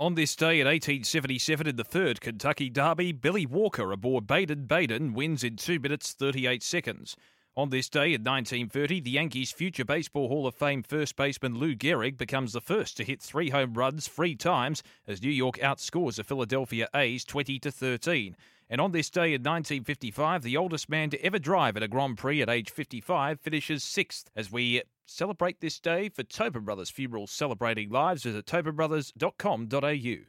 On this day in 1877, in the third Kentucky Derby, Billy Walker aboard Baden Baden wins in 2 minutes 38 seconds. On this day in 1930, the Yankees' future Baseball Hall of Fame first baseman Lou Gehrig becomes the first to hit three home runs three times as New York outscores the Philadelphia A's 20 to 13. And on this day in 1955, the oldest man to ever drive at a Grand Prix at age 55 finishes sixth. As we celebrate this day for Tobin Brothers Funerals Celebrating Lives, visit tobinbrothers.com.au.